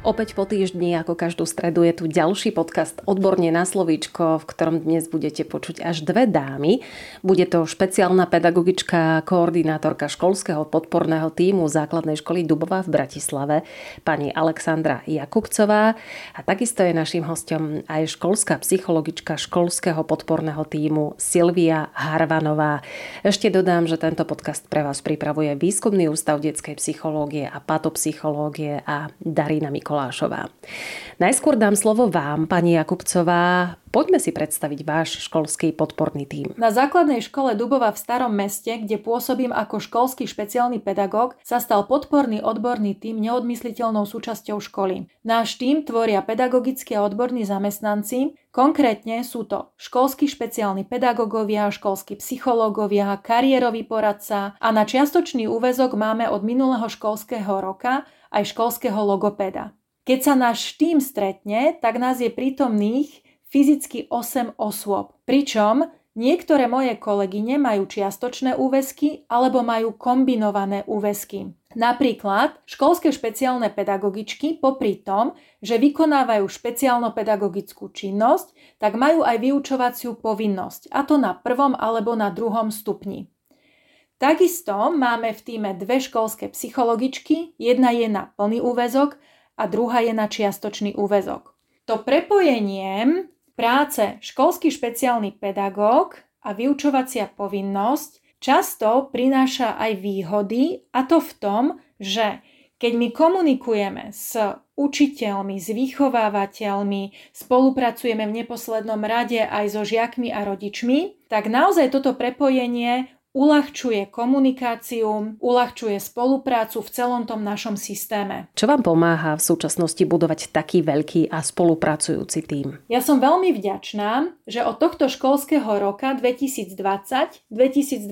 Opäť po týždni, ako každú stredu, je tu ďalší podcast Odborne na slovíčko, v ktorom dnes budete počuť až dve dámy. Bude to špeciálna pedagogička, koordinátorka školského podporného týmu základnej školy Dubová v Bratislave, pani Alexandra Jakubcová. A takisto je našim hostom aj školská psychologička školského podporného týmu Silvia Harvanová. Ešte dodám, že tento podcast pre vás pripravuje Výskumný ústav detskej psychológie a patopsychológie a Darina Mikolášová. Mikolášová. Najskôr dám slovo vám, pani Jakubcová. Poďme si predstaviť váš školský podporný tím. Na základnej škole Dubova v Starom meste, kde pôsobím ako školský špeciálny pedagóg, sa stal podporný odborný tím neodmysliteľnou súčasťou školy. Náš tím tvoria pedagogickí a odborní zamestnanci, konkrétne sú to školskí špeciálni pedagógovia, školskí psychológovia, kariérový poradca a na čiastočný úvezok máme od minulého školského roka aj školského logopeda. Keď sa náš tým stretne, tak nás je prítomných fyzicky 8 osôb. Pričom niektoré moje kolegyne majú čiastočné úväzky alebo majú kombinované úväzky. Napríklad školské špeciálne pedagogičky popri tom, že vykonávajú špeciálno-pedagogickú činnosť, tak majú aj vyučovaciu povinnosť, a to na prvom alebo na druhom stupni. Takisto máme v týme dve školské psychologičky, jedna je na plný úväzok a druhá je na čiastočný úvezok. To prepojenie práce školský špeciálny pedagóg a vyučovacia povinnosť často prináša aj výhody a to v tom, že keď my komunikujeme s učiteľmi, s vychovávateľmi, spolupracujeme v neposlednom rade aj so žiakmi a rodičmi, tak naozaj toto prepojenie uľahčuje komunikáciu, uľahčuje spoluprácu v celom tom našom systéme. Čo vám pomáha v súčasnosti budovať taký veľký a spolupracujúci tím? Ja som veľmi vďačná, že od tohto školského roka 2020-2021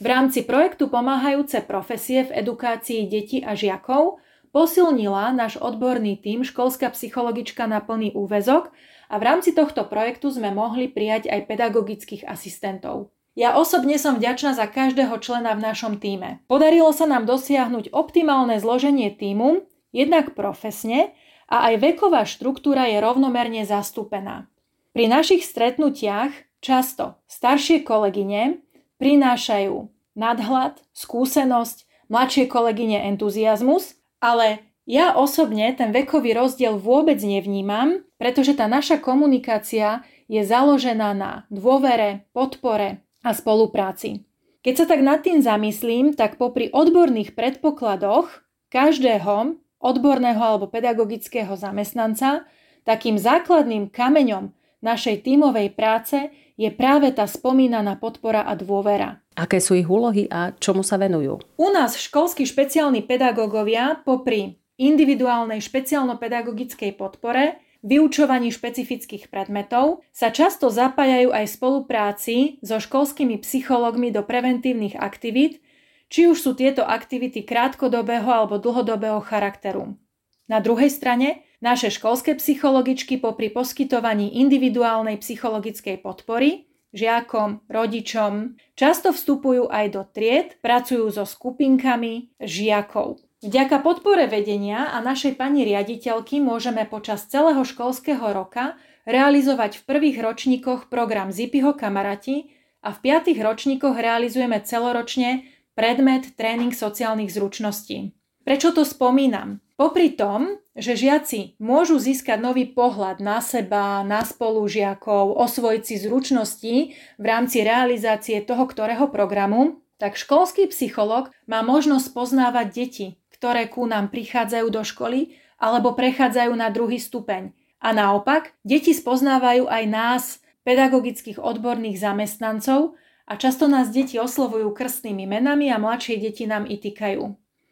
v rámci projektu Pomáhajúce profesie v edukácii detí a žiakov posilnila náš odborný tím školská psychologička na plný úvezok a v rámci tohto projektu sme mohli prijať aj pedagogických asistentov. Ja osobne som vďačná za každého člena v našom týme. Podarilo sa nám dosiahnuť optimálne zloženie týmu, jednak profesne a aj veková štruktúra je rovnomerne zastúpená. Pri našich stretnutiach často staršie kolegyne prinášajú nadhľad, skúsenosť, mladšie kolegyne entuziasmus, ale ja osobne ten vekový rozdiel vôbec nevnímam, pretože tá naša komunikácia je založená na dôvere, podpore, a spolupráci. Keď sa tak nad tým zamyslím, tak popri odborných predpokladoch každého odborného alebo pedagogického zamestnanca, takým základným kameňom našej tímovej práce je práve tá spomínaná podpora a dôvera. Aké sú ich úlohy a čomu sa venujú? U nás školskí špeciálni pedagógovia popri individuálnej špeciálno-pedagogickej podpore vyučovaní špecifických predmetov sa často zapájajú aj v spolupráci so školskými psychológmi do preventívnych aktivít, či už sú tieto aktivity krátkodobého alebo dlhodobého charakteru. Na druhej strane, naše školské psychologičky popri poskytovaní individuálnej psychologickej podpory žiakom, rodičom, často vstupujú aj do tried, pracujú so skupinkami žiakov. Vďaka podpore vedenia a našej pani riaditeľky môžeme počas celého školského roka realizovať v prvých ročníkoch program Zipiho kamaráti a v piatých ročníkoch realizujeme celoročne predmet tréning sociálnych zručností. Prečo to spomínam? Popri tom, že žiaci môžu získať nový pohľad na seba, na spolužiakov, osvojiť si zručnosti v rámci realizácie toho ktorého programu, tak školský psycholog má možnosť poznávať deti, ktoré ku nám prichádzajú do školy alebo prechádzajú na druhý stupeň. A naopak, deti spoznávajú aj nás, pedagogických odborných zamestnancov, a často nás deti oslovujú krstnými menami a mladšie deti nám i týkajú.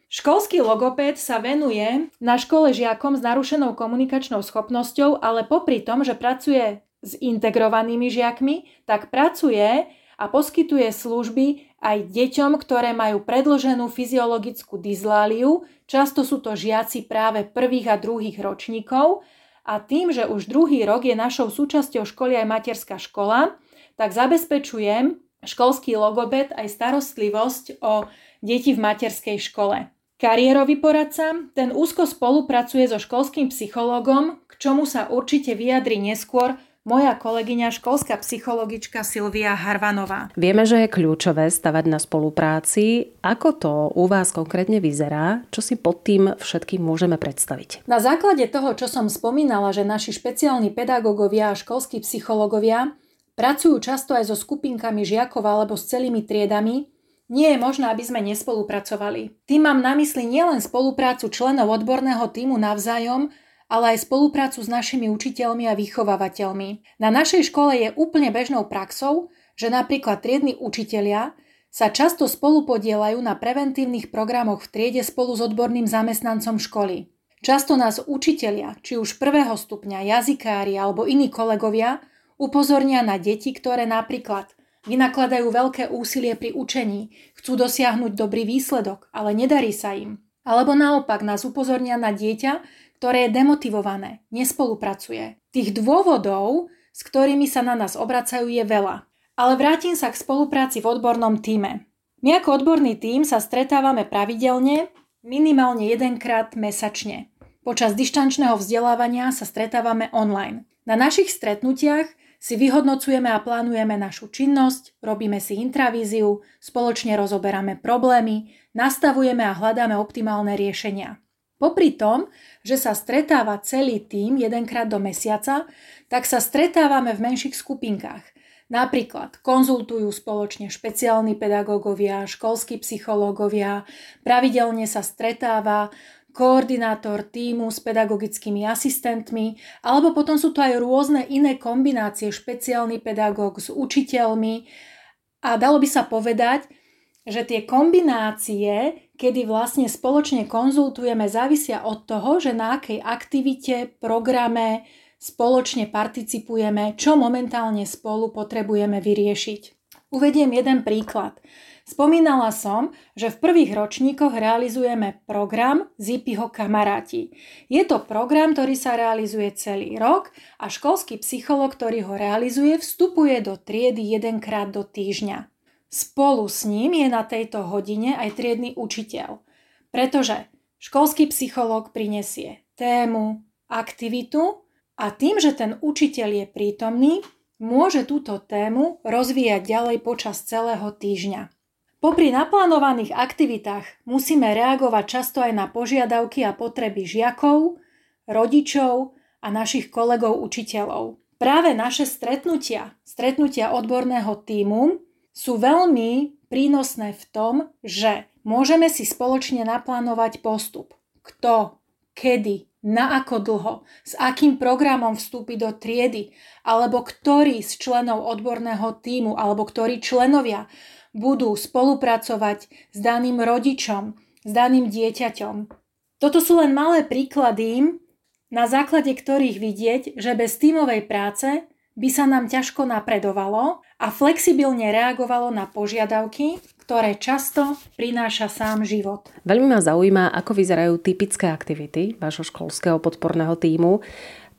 Školský logopéd sa venuje na škole žiakom s narušenou komunikačnou schopnosťou, ale popri tom, že pracuje s integrovanými žiakmi, tak pracuje a poskytuje služby aj deťom, ktoré majú predloženú fyziologickú dysláliu. Často sú to žiaci práve prvých a druhých ročníkov a tým, že už druhý rok je našou súčasťou školy aj materská škola, tak zabezpečujem školský logobet aj starostlivosť o deti v materskej škole. Kariérový poradca, ten úzko spolupracuje so školským psychológom, k čomu sa určite vyjadri neskôr moja kolegyňa školská psychologička Silvia Harvanová. Vieme, že je kľúčové stavať na spolupráci. Ako to u vás konkrétne vyzerá? Čo si pod tým všetkým môžeme predstaviť? Na základe toho, čo som spomínala, že naši špeciálni pedagógovia a školskí psychológovia pracujú často aj so skupinkami žiakov alebo s celými triedami, nie je možné, aby sme nespolupracovali. Tým mám na mysli nielen spoluprácu členov odborného týmu navzájom, ale aj spoluprácu s našimi učiteľmi a vychovávateľmi. Na našej škole je úplne bežnou praxou, že napríklad triedni učitelia sa často spolupodielajú na preventívnych programoch v triede spolu s odborným zamestnancom školy. Často nás učitelia, či už prvého stupňa, jazykári alebo iní kolegovia, upozornia na deti, ktoré napríklad vynakladajú veľké úsilie pri učení, chcú dosiahnuť dobrý výsledok, ale nedarí sa im. Alebo naopak nás upozornia na dieťa, ktoré je demotivované, nespolupracuje. Tých dôvodov, s ktorými sa na nás obracajú, je veľa. Ale vrátim sa k spolupráci v odbornom týme. My ako odborný tím sa stretávame pravidelne, minimálne jedenkrát mesačne. Počas dištančného vzdelávania sa stretávame online. Na našich stretnutiach si vyhodnocujeme a plánujeme našu činnosť, robíme si intravíziu, spoločne rozoberáme problémy, nastavujeme a hľadáme optimálne riešenia. Popri tom, že sa stretáva celý tým jedenkrát do mesiaca, tak sa stretávame v menších skupinkách. Napríklad konzultujú spoločne špeciálni pedagógovia, školskí psychológovia, pravidelne sa stretáva koordinátor týmu s pedagogickými asistentmi, alebo potom sú to aj rôzne iné kombinácie, špeciálny pedagóg s učiteľmi. A dalo by sa povedať, že tie kombinácie kedy vlastne spoločne konzultujeme, závisia od toho, že na akej aktivite, programe spoločne participujeme, čo momentálne spolu potrebujeme vyriešiť. Uvediem jeden príklad. Spomínala som, že v prvých ročníkoch realizujeme program Zipiho kamaráti. Je to program, ktorý sa realizuje celý rok a školský psycholog, ktorý ho realizuje, vstupuje do triedy jedenkrát do týždňa. Spolu s ním je na tejto hodine aj triedny učiteľ, pretože školský psychológ prinesie tému, aktivitu a tým, že ten učiteľ je prítomný, môže túto tému rozvíjať ďalej počas celého týždňa. Popri naplánovaných aktivitách musíme reagovať často aj na požiadavky a potreby žiakov, rodičov a našich kolegov učiteľov. Práve naše stretnutia, stretnutia odborného týmu sú veľmi prínosné v tom, že môžeme si spoločne naplánovať postup. Kto, kedy, na ako dlho, s akým programom vstúpi do triedy, alebo ktorý z členov odborného týmu, alebo ktorí členovia budú spolupracovať s daným rodičom, s daným dieťaťom. Toto sú len malé príklady, na základe ktorých vidieť, že bez tímovej práce by sa nám ťažko napredovalo a flexibilne reagovalo na požiadavky, ktoré často prináša sám život. Veľmi ma zaujíma, ako vyzerajú typické aktivity vášho školského podporného týmu.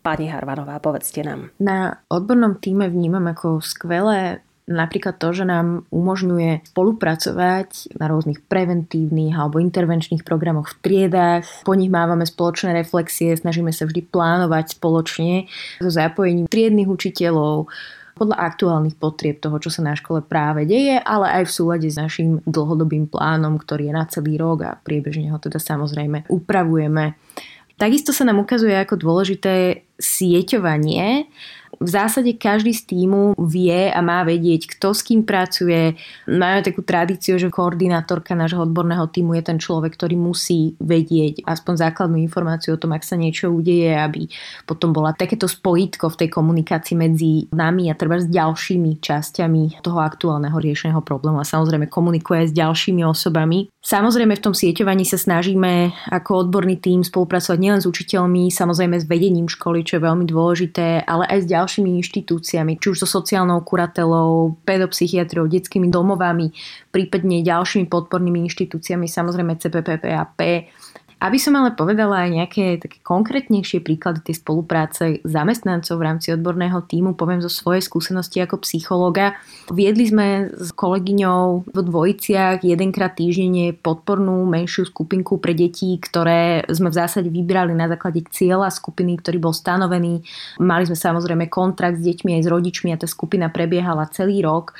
Pani Harvanová, povedzte nám. Na odbornom týme vnímam ako skvelé Napríklad to, že nám umožňuje spolupracovať na rôznych preventívnych alebo intervenčných programoch v triedách. Po nich mávame spoločné reflexie, snažíme sa vždy plánovať spoločne so zapojením triednych učiteľov, podľa aktuálnych potrieb toho, čo sa na škole práve deje, ale aj v súlade s našim dlhodobým plánom, ktorý je na celý rok a priebežne ho teda samozrejme upravujeme. Takisto sa nám ukazuje ako dôležité sieťovanie, v zásade každý z týmu vie a má vedieť, kto s kým pracuje. Majú takú tradíciu, že koordinátorka nášho odborného týmu je ten človek, ktorý musí vedieť aspoň základnú informáciu o tom, ak sa niečo udeje, aby potom bola takéto spojitko v tej komunikácii medzi nami a treba s ďalšími časťami toho aktuálneho riešeného problému a samozrejme komunikuje s ďalšími osobami. Samozrejme v tom sieťovaní sa snažíme ako odborný tím spolupracovať nielen s učiteľmi, samozrejme s vedením školy, čo je veľmi dôležité, ale aj s ďalšími ďalšími inštitúciami, či už so sociálnou kuratelou, pedopsychiatriou, detskými domovami, prípadne ďalšími podpornými inštitúciami, samozrejme CPPPAP, Aby som ale povedala aj nejaké také konkrétnejšie príklady tej spolupráce zamestnancov v rámci odborného týmu, poviem zo svojej skúsenosti ako psychologa. Viedli sme s kolegyňou vo dvojiciach jedenkrát týždenne podpornú menšiu skupinku pre deti, ktoré sme v zásade vybrali na základe cieľa skupiny, ktorý bol stanovený. Mali sme samozrejme kontrakt s deťmi aj s rodičmi a tá skupina prebiehala celý rok.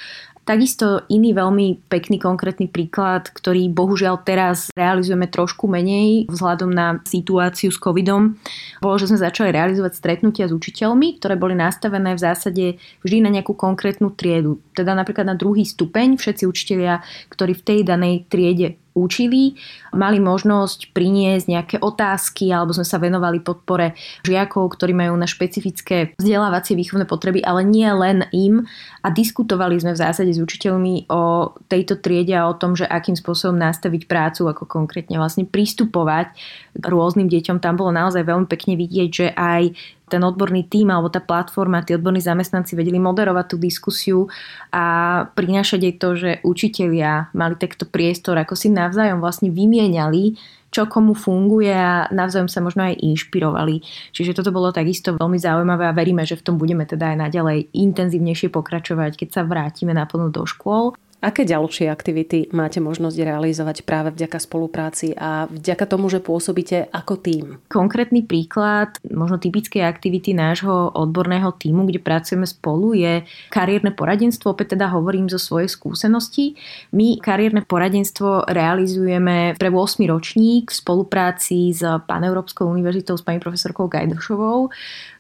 Takisto iný veľmi pekný konkrétny príklad, ktorý bohužiaľ teraz realizujeme trošku menej vzhľadom na situáciu s covidom, bolo, že sme začali realizovať stretnutia s učiteľmi, ktoré boli nastavené v zásade vždy na nejakú konkrétnu triedu. Teda napríklad na druhý stupeň všetci učitelia, ktorí v tej danej triede učili, mali možnosť priniesť nejaké otázky alebo sme sa venovali podpore žiakov, ktorí majú na špecifické vzdelávacie výchovné potreby, ale nie len im a diskutovali sme v zásade s učiteľmi o tejto triede a o tom, že akým spôsobom nastaviť prácu, ako konkrétne vlastne pristupovať rôznym deťom. Tam bolo naozaj veľmi pekne vidieť, že aj ten odborný tým alebo tá platforma, tí odborní zamestnanci vedeli moderovať tú diskusiu a prinášať aj to, že učitelia mali takto priestor, ako si navzájom vlastne vymieniali čo komu funguje a navzájom sa možno aj inšpirovali. Čiže toto bolo takisto veľmi zaujímavé a veríme, že v tom budeme teda aj naďalej intenzívnejšie pokračovať, keď sa vrátime naplno do škôl. Aké ďalšie aktivity máte možnosť realizovať práve vďaka spolupráci a vďaka tomu, že pôsobíte ako tým? Konkrétny príklad možno typickej aktivity nášho odborného týmu, kde pracujeme spolu, je kariérne poradenstvo. Opäť teda hovorím zo svojej skúsenosti. My kariérne poradenstvo realizujeme pre 8 ročník v spolupráci s Paneurópskou univerzitou s pani profesorkou Gajdošovou.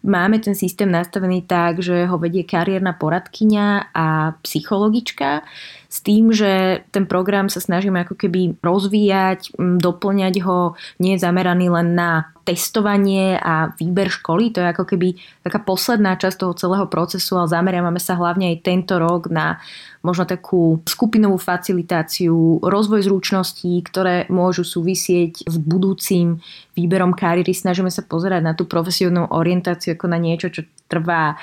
Máme ten systém nastavený tak, že ho vedie kariérna poradkyňa a psychologička s tým, že ten program sa snažíme ako keby rozvíjať, doplňať ho, nie je zameraný len na testovanie a výber školy, to je ako keby taká posledná časť toho celého procesu, ale zameriavame sa hlavne aj tento rok na možno takú skupinovú facilitáciu, rozvoj zručností, ktoré môžu súvisieť s budúcim výberom kariéry. Snažíme sa pozerať na tú profesionálnu orientáciu ako na niečo, čo trvá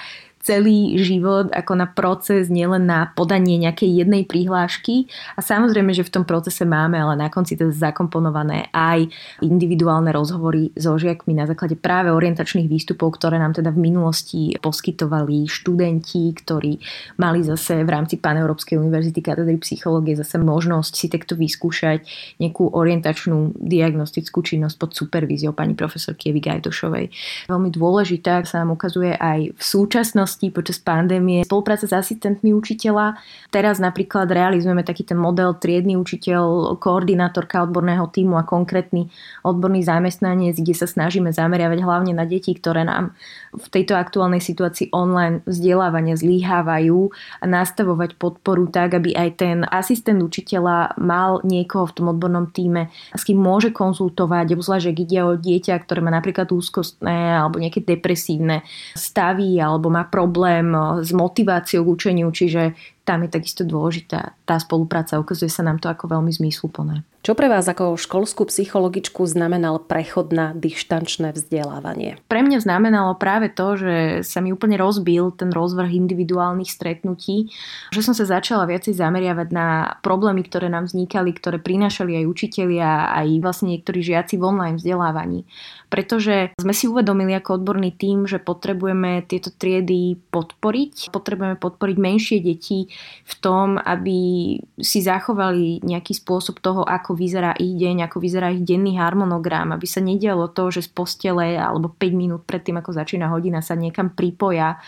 celý život ako na proces, nielen na podanie nejakej jednej prihlášky. A samozrejme, že v tom procese máme ale na konci teda zakomponované aj individuálne rozhovory so žiakmi na základe práve orientačných výstupov, ktoré nám teda v minulosti poskytovali študenti, ktorí mali zase v rámci Paneurópskej univerzity katedry psychológie zase možnosť si takto vyskúšať nejakú orientačnú diagnostickú činnosť pod supervíziou pani profesorky Evy Gajdošovej. Veľmi dôležitá sa nám ukazuje aj v súčasnosti činnosti počas pandémie, spolupráca s asistentmi učiteľa. Teraz napríklad realizujeme taký ten model triedny učiteľ, koordinátorka odborného týmu a konkrétny odborný zamestnanec, kde sa snažíme zameriavať hlavne na deti, ktoré nám v tejto aktuálnej situácii online vzdelávania zlíhávajú a nastavovať podporu tak, aby aj ten asistent učiteľa mal niekoho v tom odbornom týme, s kým môže konzultovať, obzvlášť, ak ide o dieťa, ktoré má napríklad úzkostné alebo nejaké depresívne stavy alebo má problém problém eh, s motiváciou k učeniu, čiže tam je takisto dôležitá tá spolupráca. Ukazuje sa nám to ako veľmi zmysluplné. Čo pre vás ako školskú psychologičku znamenal prechod na dištančné vzdelávanie? Pre mňa znamenalo práve to, že sa mi úplne rozbil ten rozvrh individuálnych stretnutí, že som sa začala viacej zameriavať na problémy, ktoré nám vznikali, ktoré prinášali aj učitelia, aj vlastne niektorí žiaci v online vzdelávaní. Pretože sme si uvedomili ako odborný tým, že potrebujeme tieto triedy podporiť, potrebujeme podporiť menšie deti v tom, aby si zachovali nejaký spôsob toho, ako vyzerá ich deň, ako vyzerá ich denný harmonogram, aby sa nedialo to, že z postele alebo 5 minút predtým, ako začína hodina, sa niekam pripoja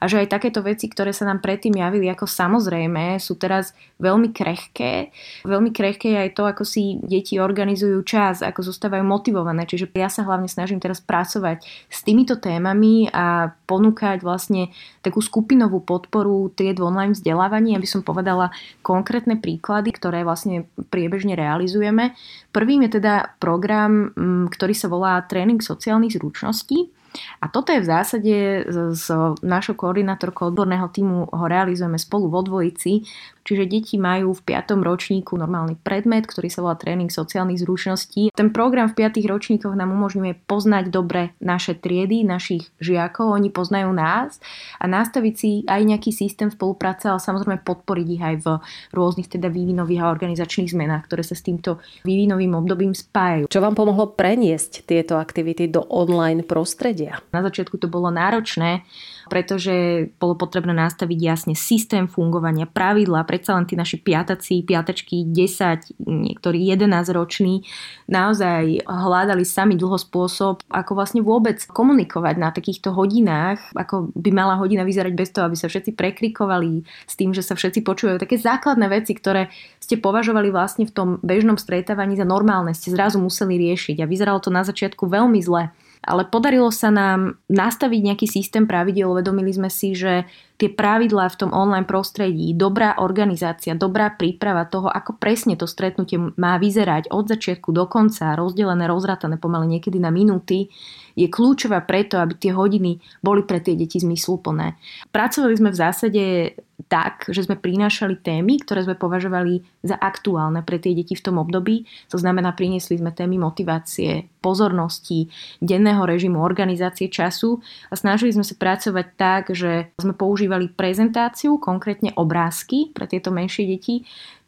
a že aj takéto veci, ktoré sa nám predtým javili ako samozrejme, sú teraz veľmi krehké. Veľmi krehké je aj to, ako si deti organizujú čas, ako zostávajú motivované. Čiže ja sa hlavne snažím teraz pracovať s týmito témami a ponúkať vlastne takú skupinovú podporu tried online vzdelávaní, aby som povedala konkrétne príklady, ktoré vlastne priebežne realizujeme. Prvým je teda program, ktorý sa volá Tréning sociálnych zručností. A toto je v zásade s našou koordinátorkou odborného týmu ho realizujeme spolu vo dvojici Čiže deti majú v 5. ročníku normálny predmet, ktorý sa volá tréning sociálnych zručností. Ten program v 5. ročníkoch nám umožňuje poznať dobre naše triedy, našich žiakov, oni poznajú nás a nastaviť si aj nejaký systém spolupráce, ale samozrejme podporiť ich aj v rôznych teda vývinových a organizačných zmenách, ktoré sa s týmto vývinovým obdobím spájajú. Čo vám pomohlo preniesť tieto aktivity do online prostredia? Na začiatku to bolo náročné, pretože bolo potrebné nastaviť jasne systém fungovania, pravidla, predsa len tí naši piataci, piatačky, 10, niektorí 11 roční, naozaj hľadali sami dlho spôsob, ako vlastne vôbec komunikovať na takýchto hodinách, ako by mala hodina vyzerať bez toho, aby sa všetci prekrikovali s tým, že sa všetci počujú. Také základné veci, ktoré ste považovali vlastne v tom bežnom stretávaní za normálne, ste zrazu museli riešiť a vyzeralo to na začiatku veľmi zle ale podarilo sa nám nastaviť nejaký systém pravidel. Uvedomili sme si, že tie pravidlá v tom online prostredí, dobrá organizácia, dobrá príprava toho, ako presne to stretnutie má vyzerať od začiatku do konca, rozdelené, rozratané pomaly niekedy na minúty, je kľúčová preto, aby tie hodiny boli pre tie deti zmysluplné. Pracovali sme v zásade tak, že sme prinášali témy, ktoré sme považovali za aktuálne pre tie deti v tom období. To znamená, priniesli sme témy motivácie, pozornosti, denného režimu, organizácie času a snažili sme sa pracovať tak, že sme používali prezentáciu, konkrétne obrázky pre tieto menšie deti,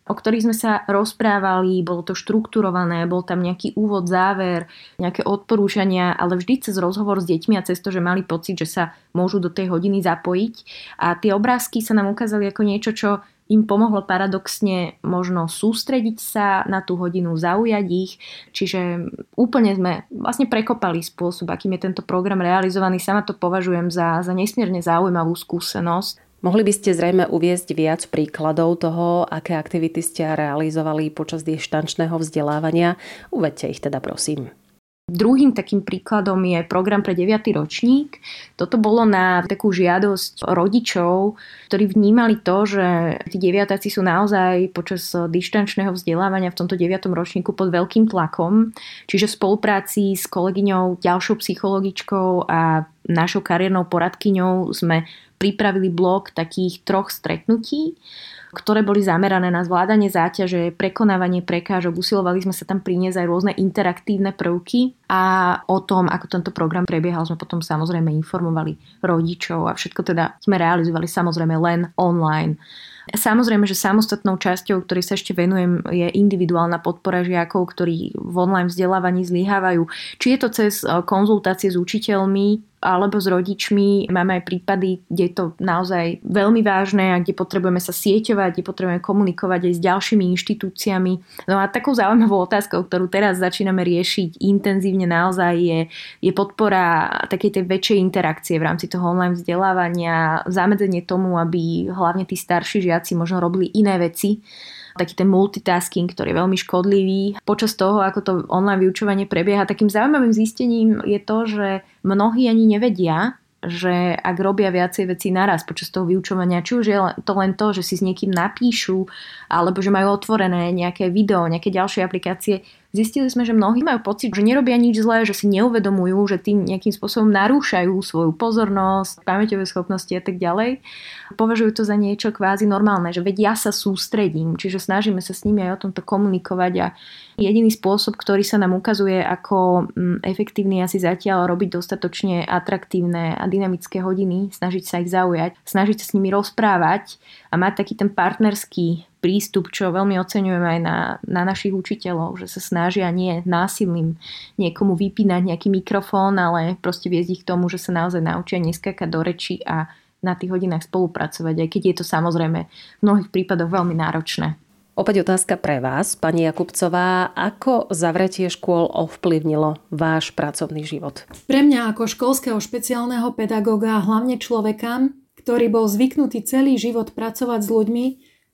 o ktorých sme sa rozprávali, bolo to štrukturované, bol tam nejaký úvod, záver, nejaké odporúčania, ale vždy cez rozhovor s deťmi a cez to, že mali pocit, že sa môžu do tej hodiny zapojiť. A tie obrázky sa nám ukázali ako niečo, čo im pomohlo paradoxne možno sústrediť sa na tú hodinu, zaujať ich. Čiže úplne sme vlastne prekopali spôsob, akým je tento program realizovaný. Sama to považujem za, za nesmierne zaujímavú skúsenosť. Mohli by ste zrejme uviezť viac príkladov toho, aké aktivity ste realizovali počas dištančného vzdelávania. Uvedte ich teda prosím. Druhým takým príkladom je program pre 9. ročník. Toto bolo na takú žiadosť rodičov, ktorí vnímali to, že tí deviatáci sú naozaj počas dištančného vzdelávania v tomto 9. ročníku pod veľkým tlakom. Čiže v spolupráci s kolegyňou, ďalšou psychologičkou a našou kariérnou poradkyňou sme pripravili blok takých troch stretnutí, ktoré boli zamerané na zvládanie záťaže, prekonávanie prekážok. Usilovali sme sa tam priniesť aj rôzne interaktívne prvky a o tom, ako tento program prebiehal, sme potom samozrejme informovali rodičov a všetko teda sme realizovali samozrejme len online. Samozrejme, že samostatnou časťou, ktorej sa ešte venujem, je individuálna podpora žiakov, ktorí v online vzdelávaní zlyhávajú. Či je to cez konzultácie s učiteľmi, alebo s rodičmi. Máme aj prípady, kde je to naozaj veľmi vážne a kde potrebujeme sa sieťovať, kde potrebujeme komunikovať aj s ďalšími inštitúciami. No a takou zaujímavou otázkou, ktorú teraz začíname riešiť intenzívne naozaj je, je podpora takej tej väčšej interakcie v rámci toho online vzdelávania, zamedzenie tomu, aby hlavne tí starší žiaci možno robili iné veci, taký ten multitasking, ktorý je veľmi škodlivý. Počas toho, ako to online vyučovanie prebieha, takým zaujímavým zistením je to, že mnohí ani nevedia, že ak robia viacej vecí naraz počas toho vyučovania, či už je to len to, že si s niekým napíšu, alebo že majú otvorené nejaké video, nejaké ďalšie aplikácie, Zistili sme, že mnohí majú pocit, že nerobia nič zlé, že si neuvedomujú, že tým nejakým spôsobom narúšajú svoju pozornosť, pamäťové schopnosti a tak ďalej. Považujú to za niečo kvázi normálne, že veď ja sa sústredím, čiže snažíme sa s nimi aj o tomto komunikovať a jediný spôsob, ktorý sa nám ukazuje ako mm, efektívny asi zatiaľ robiť dostatočne atraktívne a dynamické hodiny, snažiť sa ich zaujať, snažiť sa s nimi rozprávať a mať taký ten partnerský prístup, čo veľmi oceňujem aj na, na našich učiteľov, že sa snažia nie násilným niekomu vypínať nejaký mikrofón, ale proste viesť ich k tomu, že sa naozaj naučia neskakať do reči a na tých hodinách spolupracovať, aj keď je to samozrejme v mnohých prípadoch veľmi náročné. Opäť otázka pre vás, pani Jakubcová. Ako zavretie škôl ovplyvnilo váš pracovný život? Pre mňa ako školského špeciálneho pedagóga, hlavne človeka, ktorý bol zvyknutý celý život pracovať s ľuďmi,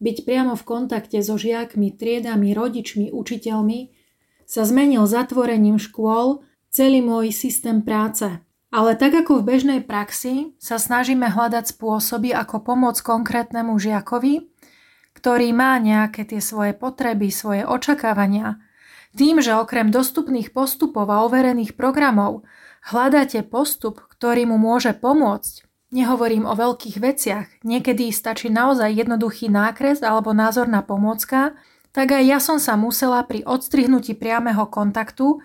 byť priamo v kontakte so žiakmi, triedami, rodičmi, učiteľmi, sa zmenil zatvorením škôl celý môj systém práce. Ale tak ako v bežnej praxi sa snažíme hľadať spôsoby, ako pomôcť konkrétnemu žiakovi, ktorý má nejaké tie svoje potreby, svoje očakávania, tým, že okrem dostupných postupov a overených programov hľadáte postup, ktorý mu môže pomôcť, Nehovorím o veľkých veciach, niekedy stačí naozaj jednoduchý nákres alebo názorná pomôcka, tak aj ja som sa musela pri odstrihnutí priameho kontaktu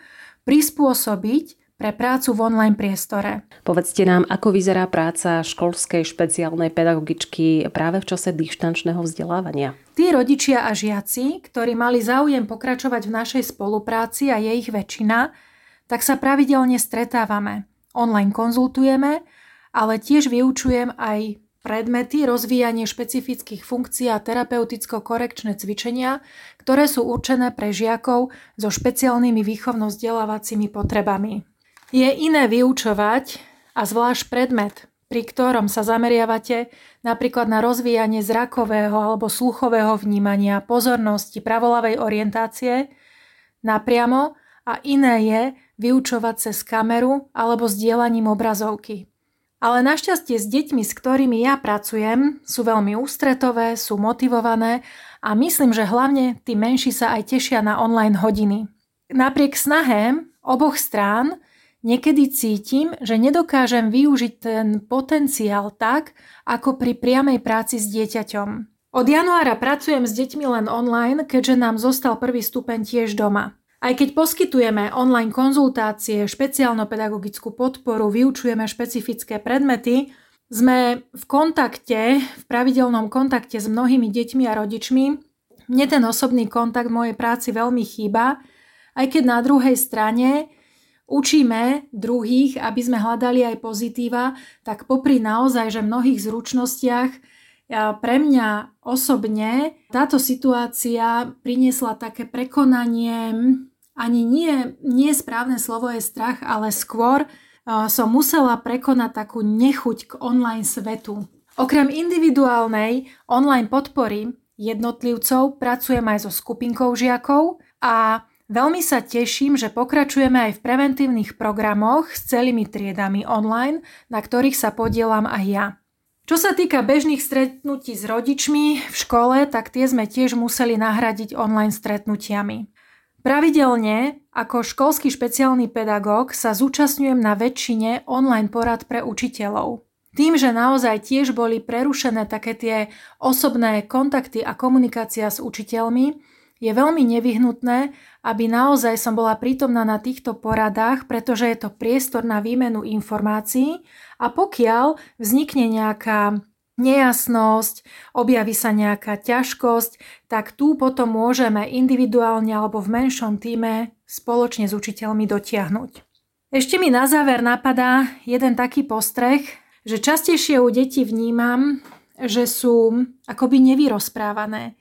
prispôsobiť pre prácu v online priestore. Povedzte nám, ako vyzerá práca školskej špeciálnej pedagogičky práve v čase dištančného vzdelávania. Tí rodičia a žiaci, ktorí mali záujem pokračovať v našej spolupráci a je ich väčšina, tak sa pravidelne stretávame. Online konzultujeme, ale tiež vyučujem aj predmety, rozvíjanie špecifických funkcií a terapeuticko-korekčné cvičenia, ktoré sú určené pre žiakov so špeciálnymi výchovno-vzdelávacími potrebami. Je iné vyučovať a zvlášť predmet, pri ktorom sa zameriavate napríklad na rozvíjanie zrakového alebo sluchového vnímania, pozornosti, pravolavej orientácie, napriamo a iné je vyučovať cez kameru alebo sdielaním obrazovky. Ale našťastie s deťmi, s ktorými ja pracujem, sú veľmi ústretové, sú motivované a myslím, že hlavne tí menší sa aj tešia na online hodiny. Napriek snahe oboch strán niekedy cítim, že nedokážem využiť ten potenciál tak, ako pri priamej práci s dieťaťom. Od januára pracujem s deťmi len online, keďže nám zostal prvý stupeň tiež doma. Aj keď poskytujeme online konzultácie, špeciálno-pedagogickú podporu, vyučujeme špecifické predmety, sme v kontakte, v pravidelnom kontakte s mnohými deťmi a rodičmi. Mne ten osobný kontakt v mojej práci veľmi chýba, aj keď na druhej strane učíme druhých, aby sme hľadali aj pozitíva, tak popri naozaj, že mnohých zručnostiach pre mňa osobne táto situácia priniesla také prekonanie ani nie, nie správne slovo je strach, ale skôr uh, som musela prekonať takú nechuť k online svetu. Okrem individuálnej online podpory jednotlivcov pracujem aj so skupinkou žiakov a veľmi sa teším, že pokračujeme aj v preventívnych programoch s celými triedami online, na ktorých sa podielam aj ja. Čo sa týka bežných stretnutí s rodičmi v škole, tak tie sme tiež museli nahradiť online stretnutiami. Pravidelne ako školský špeciálny pedagóg sa zúčastňujem na väčšine online porad pre učiteľov. Tým, že naozaj tiež boli prerušené také tie osobné kontakty a komunikácia s učiteľmi, je veľmi nevyhnutné, aby naozaj som bola prítomná na týchto poradách, pretože je to priestor na výmenu informácií a pokiaľ vznikne nejaká nejasnosť, objaví sa nejaká ťažkosť, tak tu potom môžeme individuálne alebo v menšom týme spoločne s učiteľmi dotiahnuť. Ešte mi na záver napadá jeden taký postreh, že častejšie u detí vnímam, že sú akoby nevyrozprávané.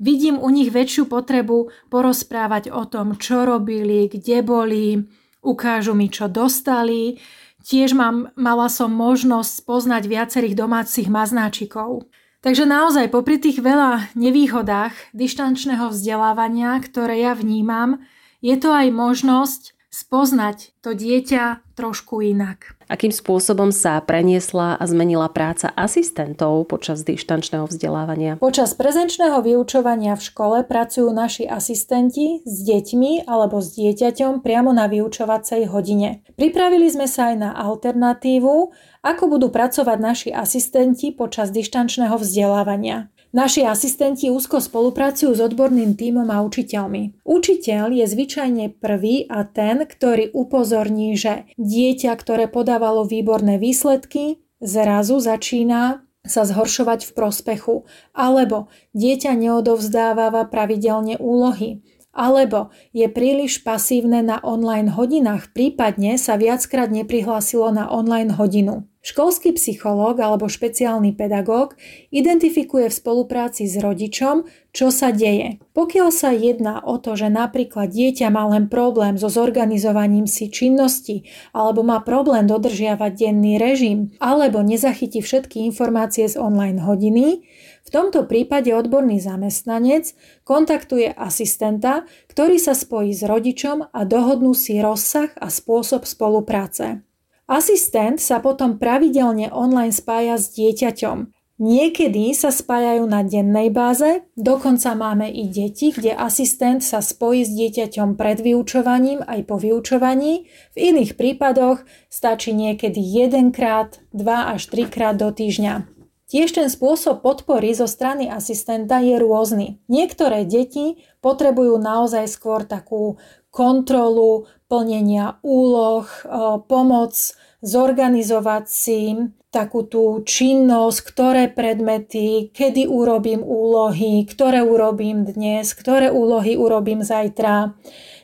Vidím u nich väčšiu potrebu porozprávať o tom, čo robili, kde boli, ukážu mi, čo dostali, Tiež mám, mala som možnosť poznať viacerých domácich maznáčikov. Takže naozaj popri tých veľa nevýhodách dištančného vzdelávania, ktoré ja vnímam, je to aj možnosť spoznať to dieťa trošku inak. Akým spôsobom sa preniesla a zmenila práca asistentov počas dištančného vzdelávania? Počas prezenčného vyučovania v škole pracujú naši asistenti s deťmi alebo s dieťaťom priamo na vyučovacej hodine. Pripravili sme sa aj na alternatívu, ako budú pracovať naši asistenti počas dištančného vzdelávania. Naši asistenti úzko spolupracujú s odborným tímom a učiteľmi. Učiteľ je zvyčajne prvý a ten, ktorý upozorní, že dieťa, ktoré podávalo výborné výsledky, zrazu začína sa zhoršovať v prospechu, alebo dieťa neodovzdáva pravidelne úlohy, alebo je príliš pasívne na online hodinách, prípadne sa viackrát neprihlásilo na online hodinu. Školský psychológ alebo špeciálny pedagóg identifikuje v spolupráci s rodičom, čo sa deje. Pokiaľ sa jedná o to, že napríklad dieťa má len problém so zorganizovaním si činnosti alebo má problém dodržiavať denný režim alebo nezachytí všetky informácie z online hodiny, v tomto prípade odborný zamestnanec kontaktuje asistenta, ktorý sa spojí s rodičom a dohodnú si rozsah a spôsob spolupráce. Asistent sa potom pravidelne online spája s dieťaťom. Niekedy sa spájajú na dennej báze, dokonca máme i deti, kde asistent sa spojí s dieťaťom pred vyučovaním aj po vyučovaní. V iných prípadoch stačí niekedy jedenkrát, dva až trikrát do týždňa. Tiež ten spôsob podpory zo strany asistenta je rôzny. Niektoré deti potrebujú naozaj skôr takú kontrolu plnenia úloh, pomoc zorganizovať si takú tú činnosť, ktoré predmety, kedy urobím úlohy, ktoré urobím dnes, ktoré úlohy urobím zajtra.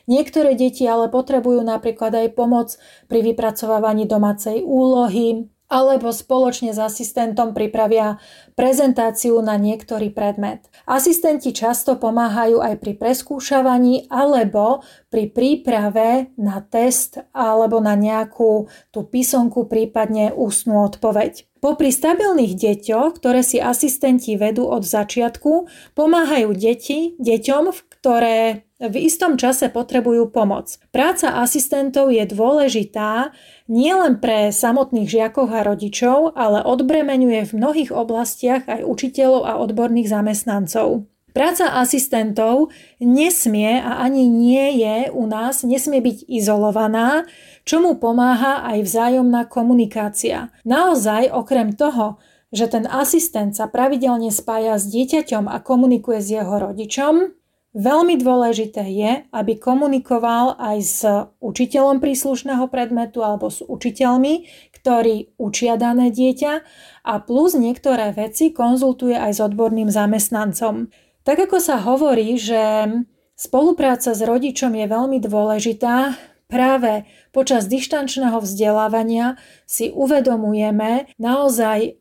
Niektoré deti ale potrebujú napríklad aj pomoc pri vypracovávaní domácej úlohy, alebo spoločne s asistentom pripravia prezentáciu na niektorý predmet. Asistenti často pomáhajú aj pri preskúšavaní alebo pri príprave na test alebo na nejakú tú písomku, prípadne ústnú odpoveď. Popri stabilných deťoch, ktoré si asistenti vedú od začiatku, pomáhajú deti, deťom, ktoré v istom čase potrebujú pomoc. Práca asistentov je dôležitá nielen pre samotných žiakov a rodičov, ale odbremenuje v mnohých oblastiach aj učiteľov a odborných zamestnancov. Práca asistentov nesmie a ani nie je u nás, nesmie byť izolovaná, čomu pomáha aj vzájomná komunikácia. Naozaj, okrem toho, že ten asistent sa pravidelne spája s dieťaťom a komunikuje s jeho rodičom, Veľmi dôležité je, aby komunikoval aj s učiteľom príslušného predmetu alebo s učiteľmi, ktorí učia dané dieťa a plus niektoré veci konzultuje aj s odborným zamestnancom. Tak ako sa hovorí, že spolupráca s rodičom je veľmi dôležitá, práve počas dištančného vzdelávania si uvedomujeme naozaj e,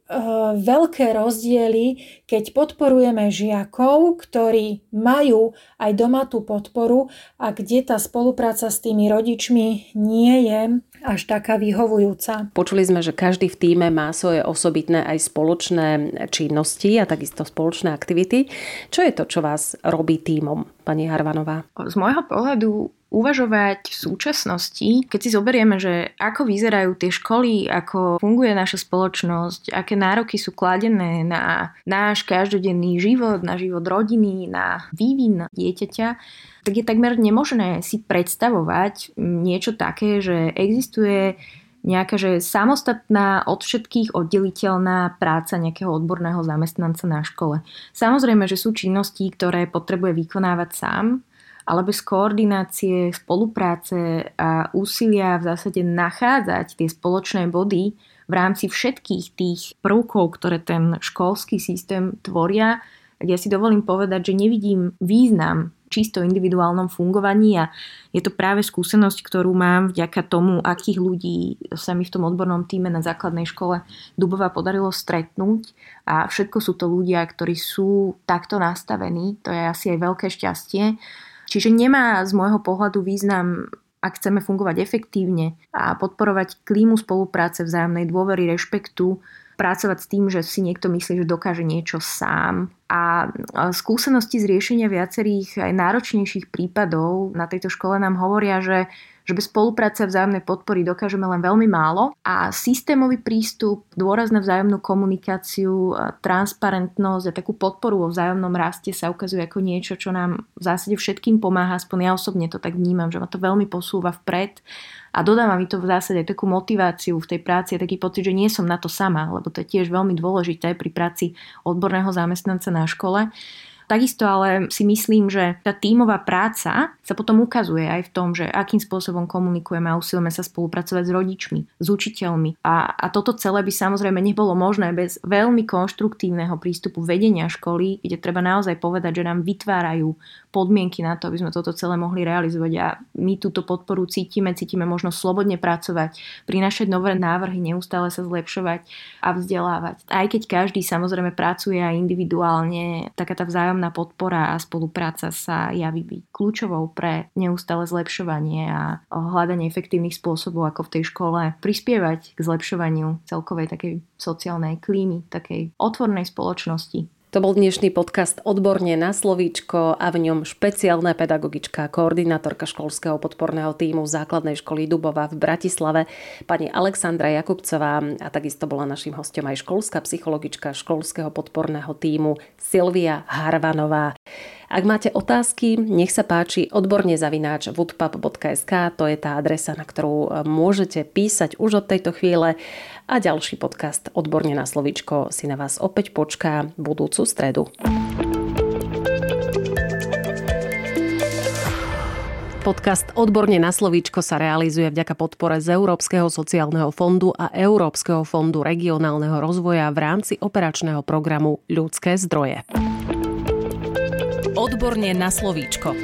veľké rozdiely, keď podporujeme žiakov, ktorí majú aj doma tú podporu a kde tá spolupráca s tými rodičmi nie je až taká vyhovujúca. Počuli sme, že každý v týme má svoje osobitné aj spoločné činnosti a takisto spoločné aktivity. Čo je to, čo vás robí týmom, pani Harvanová? Z môjho pohľadu uvažovať v súčasnosti, keď si zoberieme, že ako vyzerajú tie školy, ako funguje naša spoločnosť, aké nároky sú kladené na náš každodenný život, na život rodiny, na vývin dieťaťa, tak je takmer nemožné si predstavovať niečo také, že existuje nejaká že samostatná, od všetkých oddeliteľná práca nejakého odborného zamestnanca na škole. Samozrejme, že sú činnosti, ktoré potrebuje vykonávať sám, ale bez koordinácie, spolupráce a úsilia v zásade nachádzať tie spoločné body v rámci všetkých tých prvkov, ktoré ten školský systém tvoria, ja si dovolím povedať, že nevidím význam čisto individuálnom fungovaní a je to práve skúsenosť, ktorú mám vďaka tomu, akých ľudí sa mi v tom odbornom týme na základnej škole Dubova podarilo stretnúť. A všetko sú to ľudia, ktorí sú takto nastavení, to je asi aj veľké šťastie Čiže nemá z môjho pohľadu význam ak chceme fungovať efektívne a podporovať klímu spolupráce, vzájomnej dôvery, rešpektu, pracovať s tým, že si niekto myslí, že dokáže niečo sám. A skúsenosti z riešenia viacerých aj náročnejších prípadov na tejto škole nám hovoria, že že bez spolupráce a vzájomnej podpory dokážeme len veľmi málo a systémový prístup, dôraz na vzájomnú komunikáciu, transparentnosť a takú podporu vo vzájomnom raste sa ukazuje ako niečo, čo nám v zásade všetkým pomáha, aspoň ja osobne to tak vnímam, že ma to veľmi posúva vpred a dodáva mi to v zásade takú motiváciu v tej práci a taký pocit, že nie som na to sama, lebo to je tiež veľmi dôležité pri práci odborného zamestnanca na škole. Takisto ale si myslím, že tá tímová práca sa potom ukazuje aj v tom, že akým spôsobom komunikujeme a usilujeme sa spolupracovať s rodičmi, s učiteľmi. A, a toto celé by samozrejme nebolo možné bez veľmi konštruktívneho prístupu vedenia školy, kde treba naozaj povedať, že nám vytvárajú podmienky na to, aby sme toto celé mohli realizovať a my túto podporu cítime, cítime možnosť slobodne pracovať, prinášať nové návrhy, neustále sa zlepšovať a vzdelávať. Aj keď každý samozrejme pracuje aj individuálne, taká tá vzájomná podpora a spolupráca sa javí byť kľúčovou pre neustále zlepšovanie a hľadanie efektívnych spôsobov, ako v tej škole prispievať k zlepšovaniu celkovej takej sociálnej klímy, takej otvornej spoločnosti. To bol dnešný podcast Odborne na slovíčko a v ňom špeciálna pedagogička, koordinátorka školského podporného týmu základnej školy Dubova v Bratislave, pani Alexandra Jakubcová a takisto bola našim hostom aj školská psychologička školského podporného týmu Silvia Harvanová. Ak máte otázky, nech sa páči odborne zavináč woodpub.sk, to je tá adresa, na ktorú e, môžete písať už od tejto chvíle a ďalší podcast Odborne na slovičko si na vás opäť počká budúcu stredu. Podcast Odborne na slovíčko sa realizuje vďaka podpore z Európskeho sociálneho fondu a Európskeho fondu regionálneho rozvoja v rámci operačného programu Ľudské zdroje. Odborne na slovíčko.